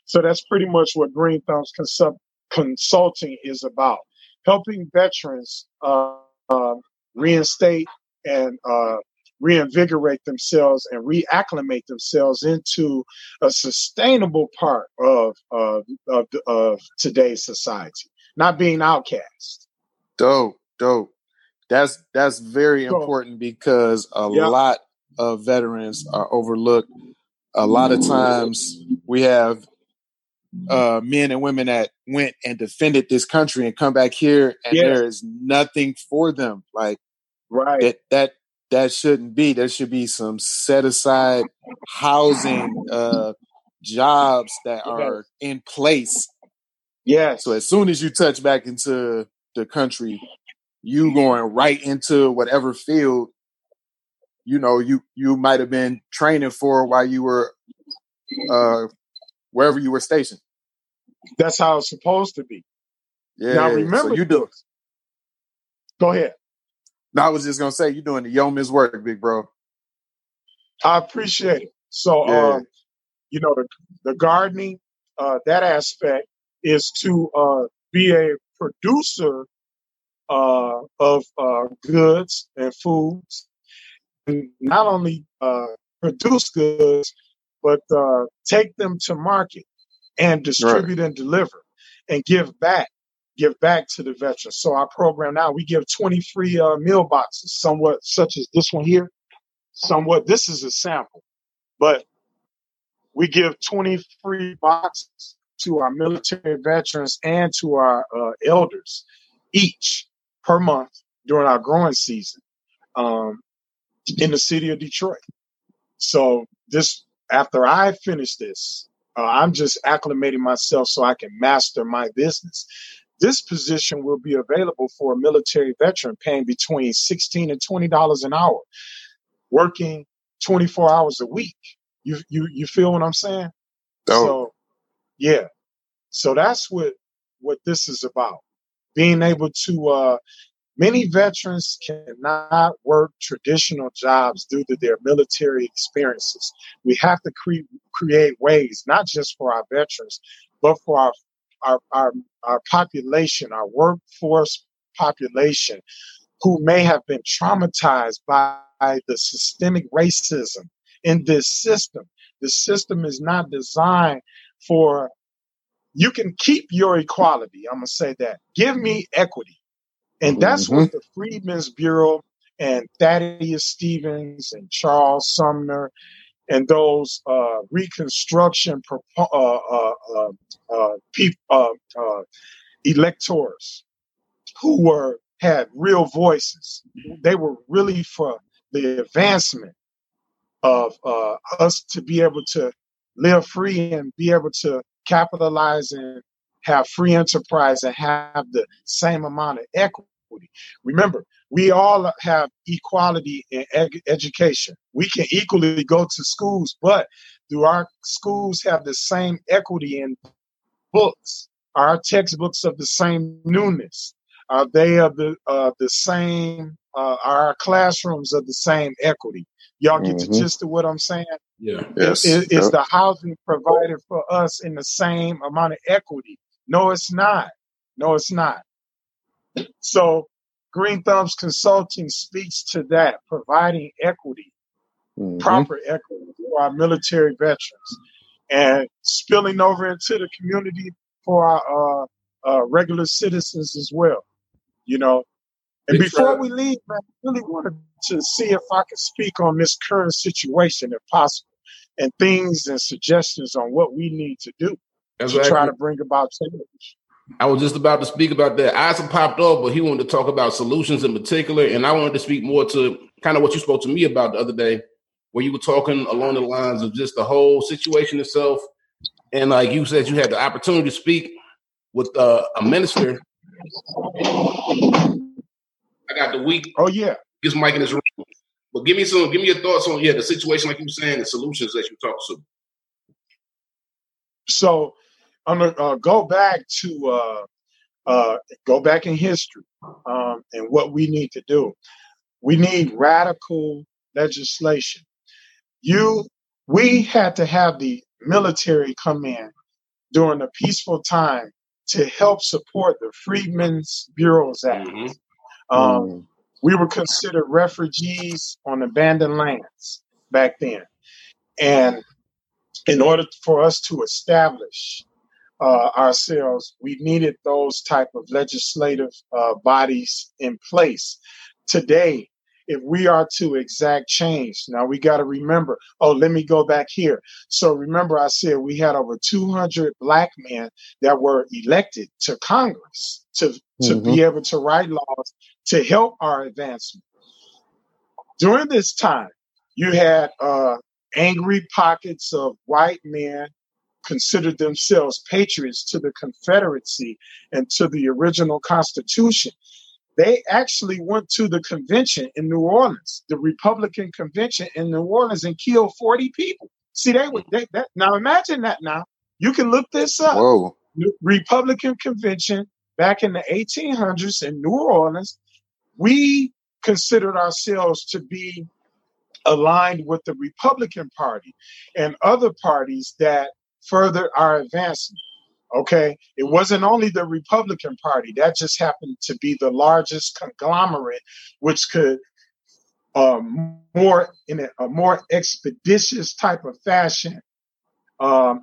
So that's pretty much what Green Thumbs Consult- Consulting is about, helping veterans uh, uh reinstate and uh, reinvigorate themselves and reacclimate themselves into a sustainable part of of, of, of today's society, not being outcast. Dope, dope. That's that's very important because a yep. lot of veterans are overlooked. A lot of times we have uh, men and women that went and defended this country and come back here and there is nothing for them. Like right that that that shouldn't be. There should be some set aside housing uh, jobs that are in place. Yeah. So as soon as you touch back into the country, you going right into whatever field you know you you might have been training for while you were uh wherever you were stationed. That's how it's supposed to be. Yeah. Now remember, so you do. Go ahead. No, I was just gonna say you're doing the yeoman's work, big bro. I appreciate it. So, yeah. um, you know, the, the gardening, uh, that aspect is to uh, be a producer uh, of uh, goods and foods, and not only uh, produce goods, but uh, take them to market and distribute right. and deliver and give back give back to the veterans. So our program now, we give 20 free uh, meal boxes, somewhat such as this one here. Somewhat, this is a sample, but we give 20 free boxes to our military veterans and to our uh, elders each per month during our growing season um, in the city of Detroit. So this, after I finish this, uh, I'm just acclimating myself so I can master my business. This position will be available for a military veteran paying between 16 and $20 an hour, working 24 hours a week. You you you feel what I'm saying? Oh. So yeah. So that's what what this is about. Being able to uh many veterans cannot work traditional jobs due to their military experiences. We have to cre- create ways, not just for our veterans, but for our our, our, our population, our workforce population, who may have been traumatized by the systemic racism in this system. The system is not designed for, you can keep your equality. I'm going to say that. Give me equity. And that's mm-hmm. what the Freedmen's Bureau and Thaddeus Stevens and Charles Sumner and those uh, Reconstruction uh, uh, uh, uh, people, uh, uh, electors who were had real voices. They were really for the advancement of uh, us to be able to live free and be able to capitalize and have free enterprise and have the same amount of equity. Remember, we all have equality in ed- education. We can equally go to schools, but do our schools have the same equity in books? Are our textbooks of the same newness? Are they of the uh, the same? Uh, are our classrooms of the same equity? Y'all get mm-hmm. the gist of what I'm saying? Yeah. Yes. Is, is yep. the housing provided for us in the same amount of equity? No, it's not. No, it's not. So Green Thumbs Consulting speaks to that, providing equity, mm-hmm. proper equity for our military veterans, and spilling over into the community for our uh, uh, regular citizens as well. You know, and before we leave, man, I really wanted to see if I could speak on this current situation, if possible, and things and suggestions on what we need to do exactly. to try to bring about change. I was just about to speak about that. Isaac popped off, but he wanted to talk about solutions in particular. And I wanted to speak more to kind of what you spoke to me about the other day, where you were talking along the lines of just the whole situation itself and like you said, you had the opportunity to speak with uh, a minister. I got the week. Oh yeah. This mic in his room. But give me some. Give me your thoughts on yeah the situation, like you were saying, the solutions that you talked to. So I'm gonna uh, go back to uh, uh, go back in history um, and what we need to do. We need radical legislation. You, we had to have the military come in during a peaceful time to help support the Freedmen's Bureaus Act. Mhm. Um, Mm. we were considered refugees on abandoned lands back then. And in order for us to establish uh, ourselves, we needed those type of legislative uh, bodies in place. Today, if we are to exact change, now we got to remember. Oh, let me go back here. So remember, I said we had over 200 black men that were elected to Congress to to be able to write laws to help our advancement. During this time, you had uh, angry pockets of white men considered themselves patriots to the Confederacy and to the original Constitution. They actually went to the convention in New Orleans, the Republican convention in New Orleans, and killed 40 people. See, they would they, that now imagine that now. You can look this up. Whoa. Republican convention back in the 1800s in New Orleans, we considered ourselves to be aligned with the Republican Party and other parties that furthered our advancement. Okay, it wasn't only the Republican Party, that just happened to be the largest conglomerate, which could um, more in a, a more expeditious type of fashion um,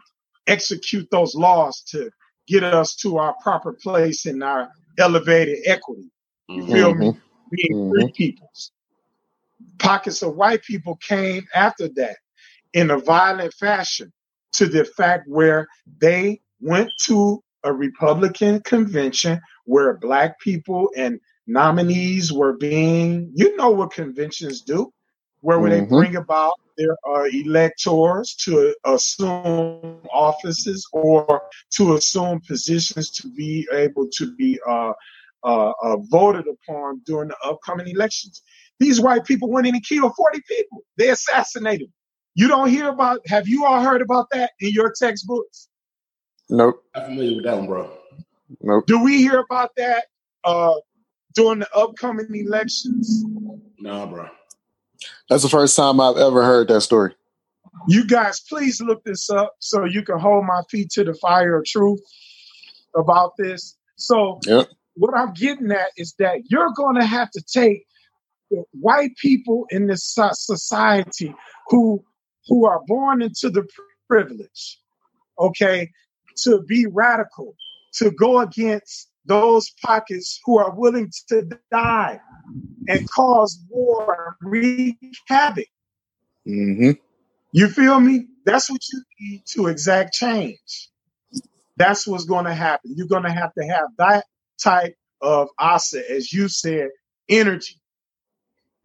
execute those laws to get us to our proper place in our elevated equity. You Mhm. feel me? Mm-hmm. Being free peoples. Pockets of white people came after that in a violent fashion to the fact where they went to a Republican convention where black people and nominees were being, you know what conventions do, where when they bring about their uh, electors to assume offices or to assume positions to be able to be uh, uh, uh, voted upon during the upcoming elections. These white people went in and killed 40 people. They assassinated. them. You don't hear about, have you all heard about that in your textbooks? Nope. I'm familiar with that one, bro. Nope. Do we hear about that uh, during the upcoming elections? Nah, bro. That's the first time I've ever heard that story. You guys, please look this up so you can hold my feet to the fire of truth about this. So, Yep. what I'm getting at is that you're going to have to take white people in this society who who are born into the privilege, okay, to be radical, to go against those pockets who are willing to die and cause war, wreak havoc. Mm-hmm. You feel me? That's what you need to exact change. That's what's going to happen. You're going to have to have that type of asa, as you said, energy.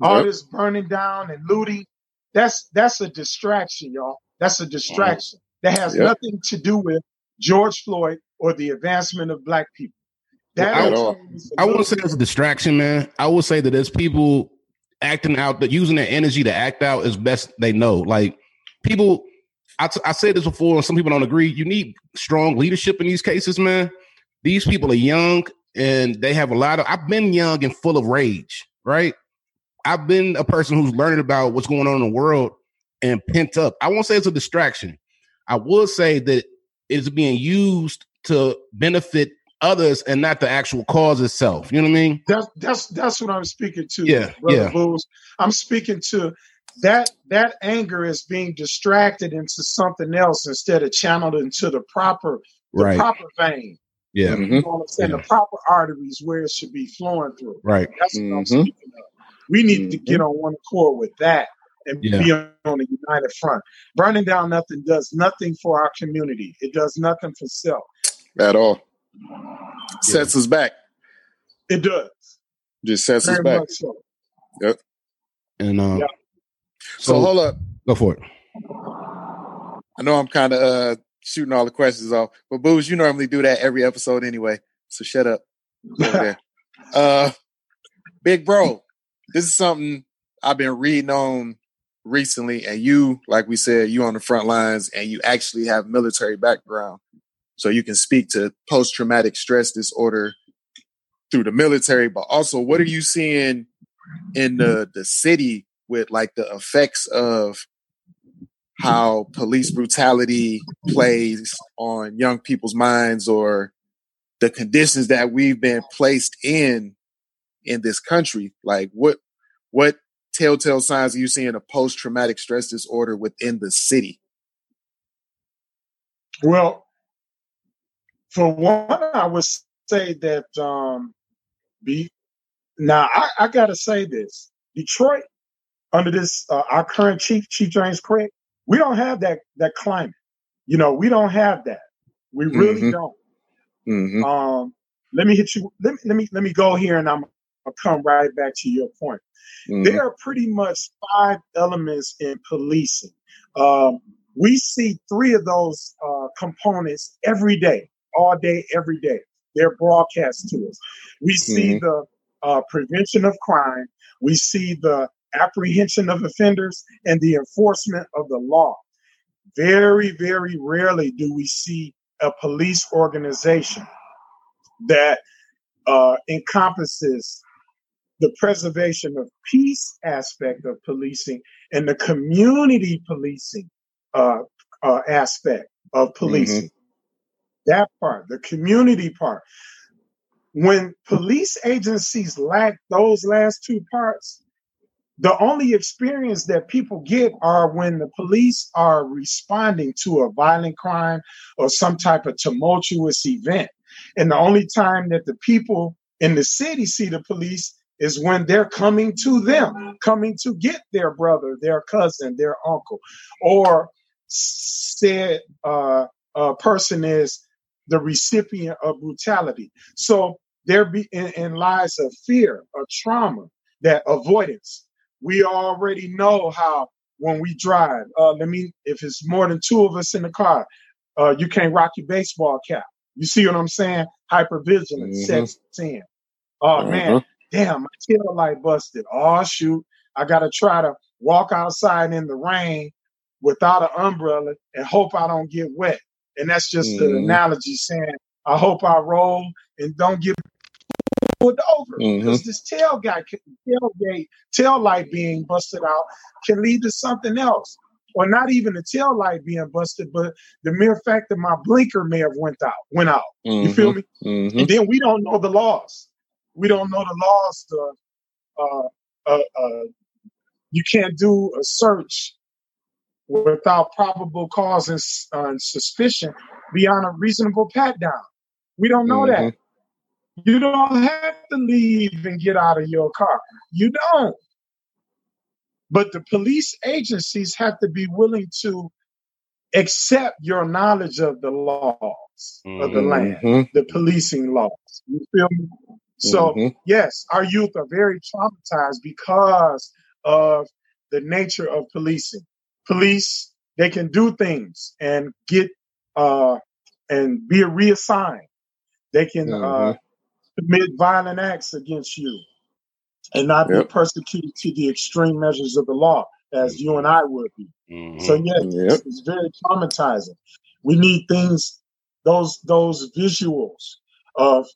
All this burning down and looting, that's that's a distraction, y'all. That's a distraction. That has Yep. nothing to do with George Floyd or the advancement of black people. That At is- all. is a I wouldn't say little- it's a distraction, man. I would say that there's people acting out, that using their energy to act out as best they know. Like people, I, t- I said this before, and some people don't agree. You need strong leadership in these cases, man. These people are young and they have a lot of. I've been young and full of rage, right? I've been a person who's learning about what's going on in the world and pent up. I won't say it's a distraction. I would say that it's being used to benefit others and not the actual cause itself. You know what I mean? That's that's that's what I'm speaking to. Yeah, brother yeah. Bulls. I'm speaking to that that anger is being distracted into something else instead of channeled into the proper the Right. proper vein. Yeah. Mm-hmm. You know what I'm saying? Yeah. The proper arteries where it should be flowing through. Right. That's what I'm Mhm. speaking of. We need to get on one accord with that and Yeah. be on a united front. Burning down nothing does nothing for our community. It does nothing for self. At all. Sets us back. It does. Just sets us back. much so. And um, Yeah. So, so hold up. go for it. I know I'm kind of uh, shooting all the questions off. But Booze, you normally do that every episode anyway. So shut up. Over there. [LAUGHS] uh Big bro, this is something I've been reading on recently, and you, like we said, you on the front lines and you actually have military background. So you can speak to post traumatic stress disorder through the military, but also what are you seeing in the the city with like the effects of how police brutality plays on young people's minds or the conditions that we've been placed in in this country like what what telltale signs are you seeing of post-traumatic stress disorder within the city well for one i would say that um be now i, I gotta say this detroit under this uh, our current chief chief james craig we don't have that that climate. You know, we don't have that. We really Mhm. don't. mm-hmm. Um, let me hit you. Let me let me let me go here, and I'm I'll come right back to your point. Mm-hmm. There are pretty much five elements in policing. Um, we see three of those uh, components every day, all day, every day. They're broadcast to us. We see the uh, prevention of crime. We see the apprehension of offenders and the enforcement of the law. Very, very rarely do we see a police organization that uh, encompasses the preservation of peace aspect of policing and the community policing uh, uh, aspect of policing. That part, the community part. When police agencies lack those last two parts, the only experience that people get are when the police are responding to a violent crime or some type of tumultuous event. And the only time that the people in the city see the police is when they're coming to them, coming to get their brother, their cousin, their uncle, or said uh, a person is the recipient of brutality. So there be in, in lies of fear, or trauma, that avoidance. We already know how when we drive. Uh, let me, if it's more than two of us in the car, uh, you can't rock your baseball cap. You see what I'm saying? Hypervigilance Mhm. sets in. Oh man, Uh-huh. Damn, my tail light busted. Oh shoot, I gotta try to walk outside in the rain without an umbrella and hope I don't get wet. And that's just the Mhm. analogy saying I hope I roll and don't get pulled over Mhm. because this tail guy, tailgate, tail light being busted out can lead to something else, or not even the tail light being busted, but the mere fact that my blinker may have went out, went out. You feel me? Mhm. And then we don't know the laws. We don't know the laws. To, uh, uh, uh, you can't do a search without probable cause and, uh, suspicion beyond a reasonable pat down. We don't know that. You don't have to leave and get out of your car. You don't. But the police agencies have to be willing to accept your knowledge of the laws of the land, Mhm. the policing laws. You feel me? So, Mhm. yes, our youth are very traumatized because of the nature of policing. Police, they can do things and get uh and be reassigned. They can uh commit violent acts against you and not be persecuted to the extreme measures of the law, as you and I would be. Mhm. So yes, Yep. it's, it's very traumatizing. We need things, those those visuals of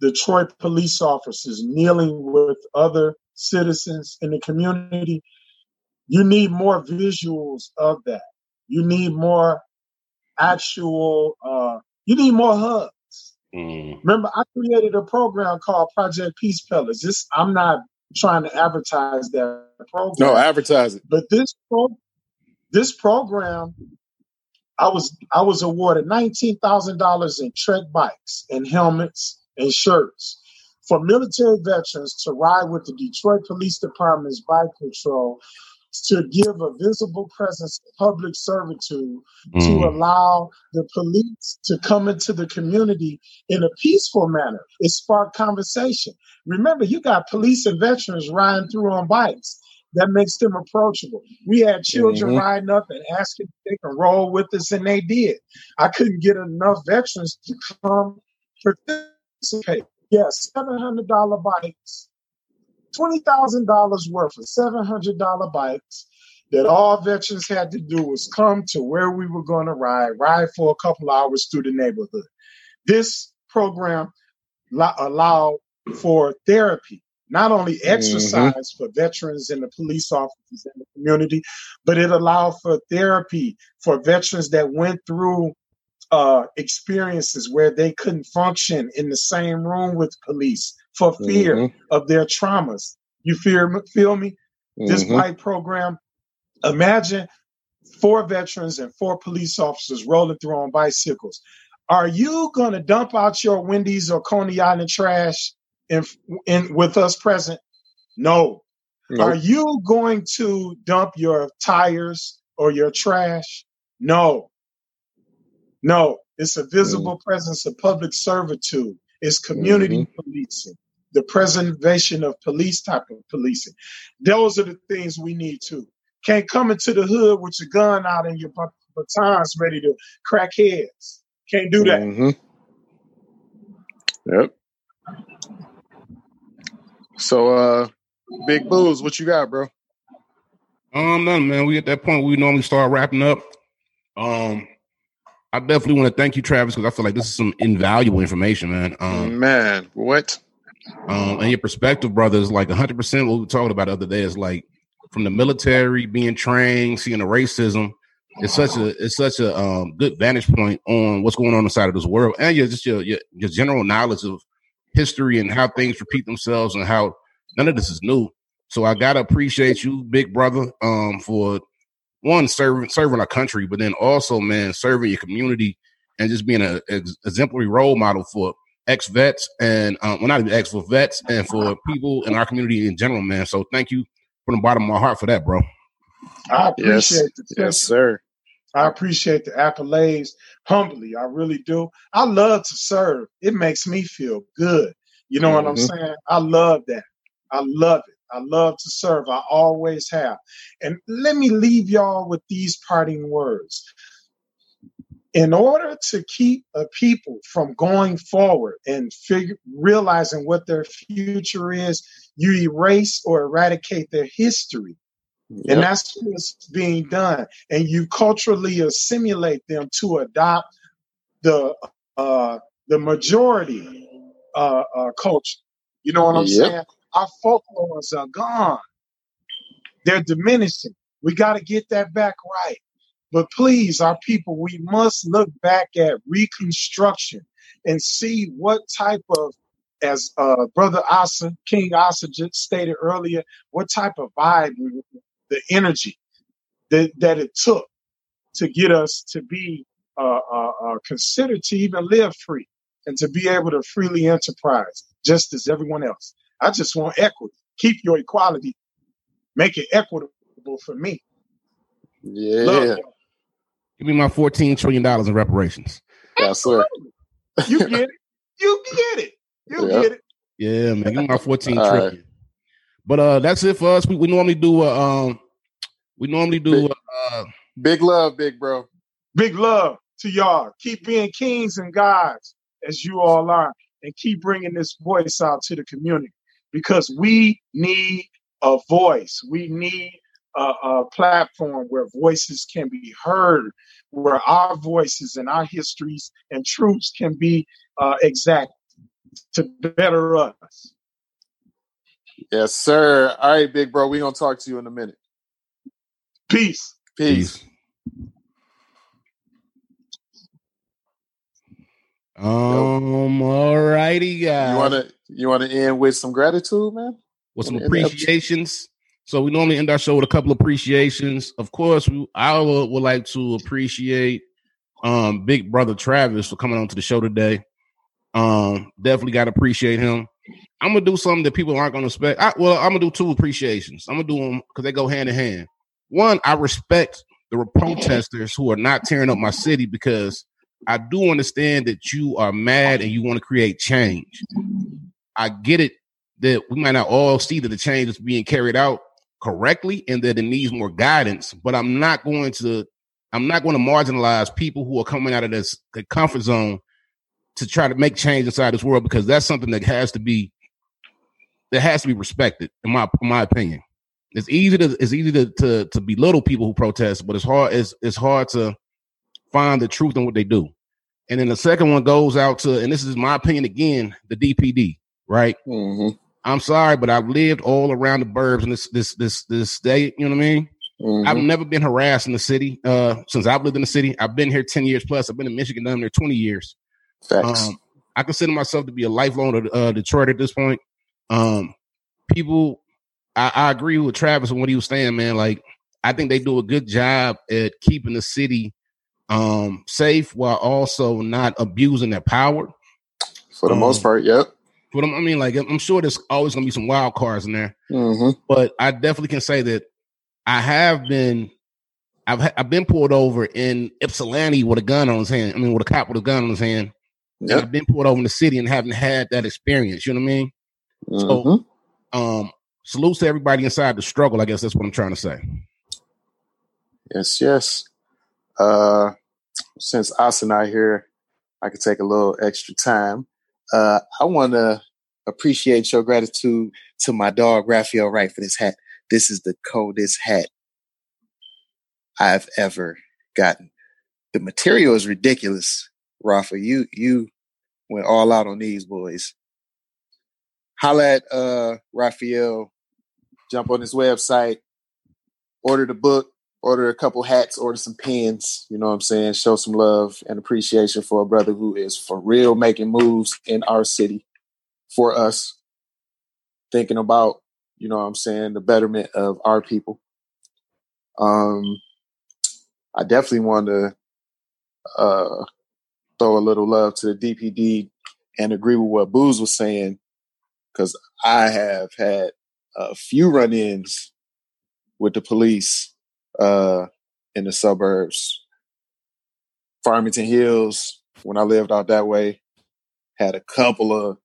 Detroit police officers kneeling with other citizens in the community. You need more visuals of that. You need more actual. Uh, you need more hugs. Mhm. Remember, I created a program called Project Peace Pillars. This I'm not trying to advertise that program. No, advertise it. But this pro- this program, I was I was awarded nineteen thousand dollars in Trek bikes and helmets and shirts for military veterans to ride with the Detroit Police Department's bike patrol to give a visible presence of public servitude to Mhm. allow the police to come into the community in a peaceful manner. It sparked conversation. Remember, you got police and veterans riding through on bikes. that makes them approachable. We had children Mhm. riding up and asking if they can roll with us, and they did. I couldn't get enough veterans to come participate. Yes, seven hundred dollar bikes, twenty thousand dollars worth of seven hundred dollar bikes. That all veterans had to do was come to where we were going to ride, ride for a couple hours through the neighborhood. This program lo- allowed for therapy, not only mm-hmm. exercise for veterans and the police officers in the community, but it allowed for therapy for veterans that went through uh, experiences where they couldn't function in the same room with police for fear Mhm. of their traumas. You fear, feel me? This Mhm. bike program, imagine four veterans and four police officers rolling through on bicycles. Are you going to dump out your Wendy's or Coney Island trash in, in with us present? No. Are you going to dump your tires or your trash? No. No. It's a visible presence of public servitude. It's community policing, the preservation of police type of policing. Those are the things we need to. Can't come into the hood with your gun out and your bat- batons ready to crack heads. Can't do that. Mhm. Yep. So, uh, Big Booze, what you got, bro? Um, nothing, man. We at that point we normally start wrapping up. Um, I definitely want to thank you, Travis, because I feel like this is some invaluable information, man. Um, Man, what? um, and your perspective, brother, is like 100 percent what we were talking about the other day. Is like from the military, being trained, seeing the racism. It's such a it's such a um, good vantage point on what's going on inside of this world, and your just your, your your general knowledge of history and how things repeat themselves and how none of this is new. So I gotta appreciate you, big brother, um, for one serving serving our country, but then also, man, serving your community and just being a, ex- exemplary role model for ex vets and um, well, not even ex for vets and for people in our community in general, man. So thank you from the bottom of my heart for that, bro. I Yes. appreciate the Yes, sir. I appreciate the accolades humbly. I really do. I love to serve. It makes me feel good. You know what I'm Mhm. saying? I love that. I love it. I love to serve. I always have. And let me leave y'all with these parting words. In order to keep a people from going forward and figure, realizing what their future is, you erase or eradicate their history. And that's what's being done. And you culturally assimilate them to adopt the uh, the majority uh, uh, culture. You know what I'm Yep. saying? Our folklores are gone. They're diminishing. We got to get that back right. But please, our people, we must look back at Reconstruction and see what type of, as uh, Brother Asa, King Asa stated earlier, what type of vibe, the energy that, that it took to get us to be uh, uh, uh, considered to even live free and to be able to freely enterprise just as everyone else. I just want equity. Keep your equality. Make it equitable for me. Yeah. Love. Give me my fourteen trillion dollars in reparations. Yes, sir. You get it. You get it. You Yeah. get it. Yeah, man. Give me my fourteen All trillion. right. But uh, that's it for us. We, we normally do uh, um, we normally do uh, Big love, big bro. Big love to y'all. Keep being kings and gods as you all are, and keep bringing this voice out to the community because we need a voice. We need a, a platform where voices can be heard, where our voices and our histories and truths can be uh, exact to better us. Yes, sir. All right, big bro. we going to talk to you in a minute. Peace. Peace. Peace. Um, all righty, guys. You want to you want to end with some gratitude, man? with some wanna end the episode? appreciations. So we normally end our show with a couple appreciations. Of course, we, I would, would like to appreciate um Big Brother Travis for coming on to the show today. Um, definitely got to appreciate him. I'm gonna do something that people aren't gonna expect. I, well, I'm gonna do two appreciations. I'm gonna do them because they go hand in hand. One, I respect the protesters who are not tearing up my city because I do understand that you are mad and you want to create change. I get it that we might not all see that the change is being carried out, correctly and that it needs more guidance. But I'm not going to I'm not going to marginalize people who are coming out of this comfort zone to try to make change inside this world because that's something that has to be that has to be respected in my in my opinion. It's easy to it's easy to, to to belittle people who protest, but it's hard it's it's hard to find the truth in what they do. And then the second one goes out to, and this is my opinion again, the DPD, right? Mm-hmm. I'm sorry, but I've lived all around the burbs in this this this this state. You know what I mean? Mm-hmm. I've never been harassed in the city uh, since I've lived in the city. I've been here ten years plus. I've been in Michigan down there twenty years. Facts. Um, I consider myself to be a lifelong uh, Detroit at this point. Um, people, I, I agree with Travis on what he was saying, man. Like, I think they do a good job at keeping the city um, safe while also not abusing their power. For the um, most part, yep. But I'm, I mean, like, I'm sure there's always going to be some wild cards in there. Mm-hmm. But I definitely can say that I have been, I've ha- I've been pulled over in Ypsilanti with a gun on his hand. I mean, with a cop with a gun on his hand. Yep. I've been pulled over in the city and haven't had that experience. You know what I mean? Mm-hmm. Um, salutes to everybody inside the struggle. I guess that's what I'm trying to say. Yes, yes. Uh, since Asa not here, I could take a little extra time. Uh, I want to appreciate your gratitude to my dog Raphael Wright for this hat. This is the coldest hat I've ever gotten. The material is ridiculous, Rafa. You you went all out on these boys. Holla at uh, Raphael. Jump on his website. Order the book order a couple hats, order some pins, you know what I'm saying? Show some love and appreciation for a brother who is for real making moves in our city for us, thinking about, you know what I'm saying, the betterment of our people. Um I definitely want to uh throw a little love to the DPD and agree with what Booze was saying, because I have had a few run-ins with the police uh, in the suburbs. Farmington Hills, when I lived out that way, had a couple of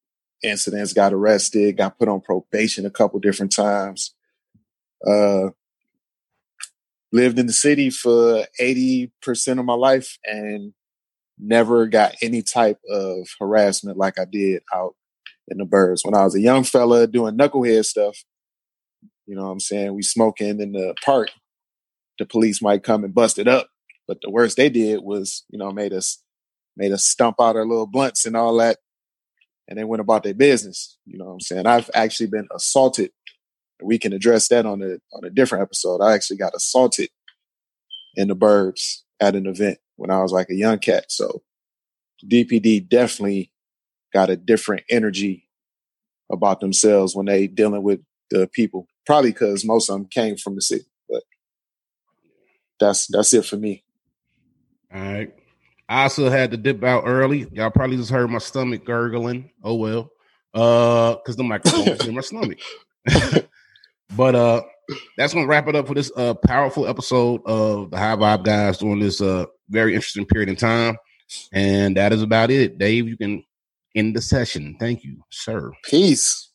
incidents, got arrested, got put on probation a couple different times. Uh, lived in the city for 80% of my life and never got any type of harassment like I did out in the burbs. When I was a young fella doing knucklehead stuff, you know what I'm saying? We smoking in the park the police might come and bust it up. But the worst they did was, you know, made us made us stump out our little blunts and all that, and they went about their business. You know what I'm saying? I've actually been assaulted. We can address that on a on a different episode. I actually got assaulted in the burbs at an event when I was like a young cat. So DPD definitely got a different energy about themselves when they dealing with the people. Probably because most of them came from the city that's that's it for me. All right. I also had to dip out early. Y'all probably just heard my stomach gurgling. Oh well. Uh, because the microphone is in my stomach. [LAUGHS] but uh that's gonna wrap it up for this uh powerful episode of the High Vibe guys during this uh very interesting period in time. And that is about it. Dave, you can end the session. Thank you, sir. Peace.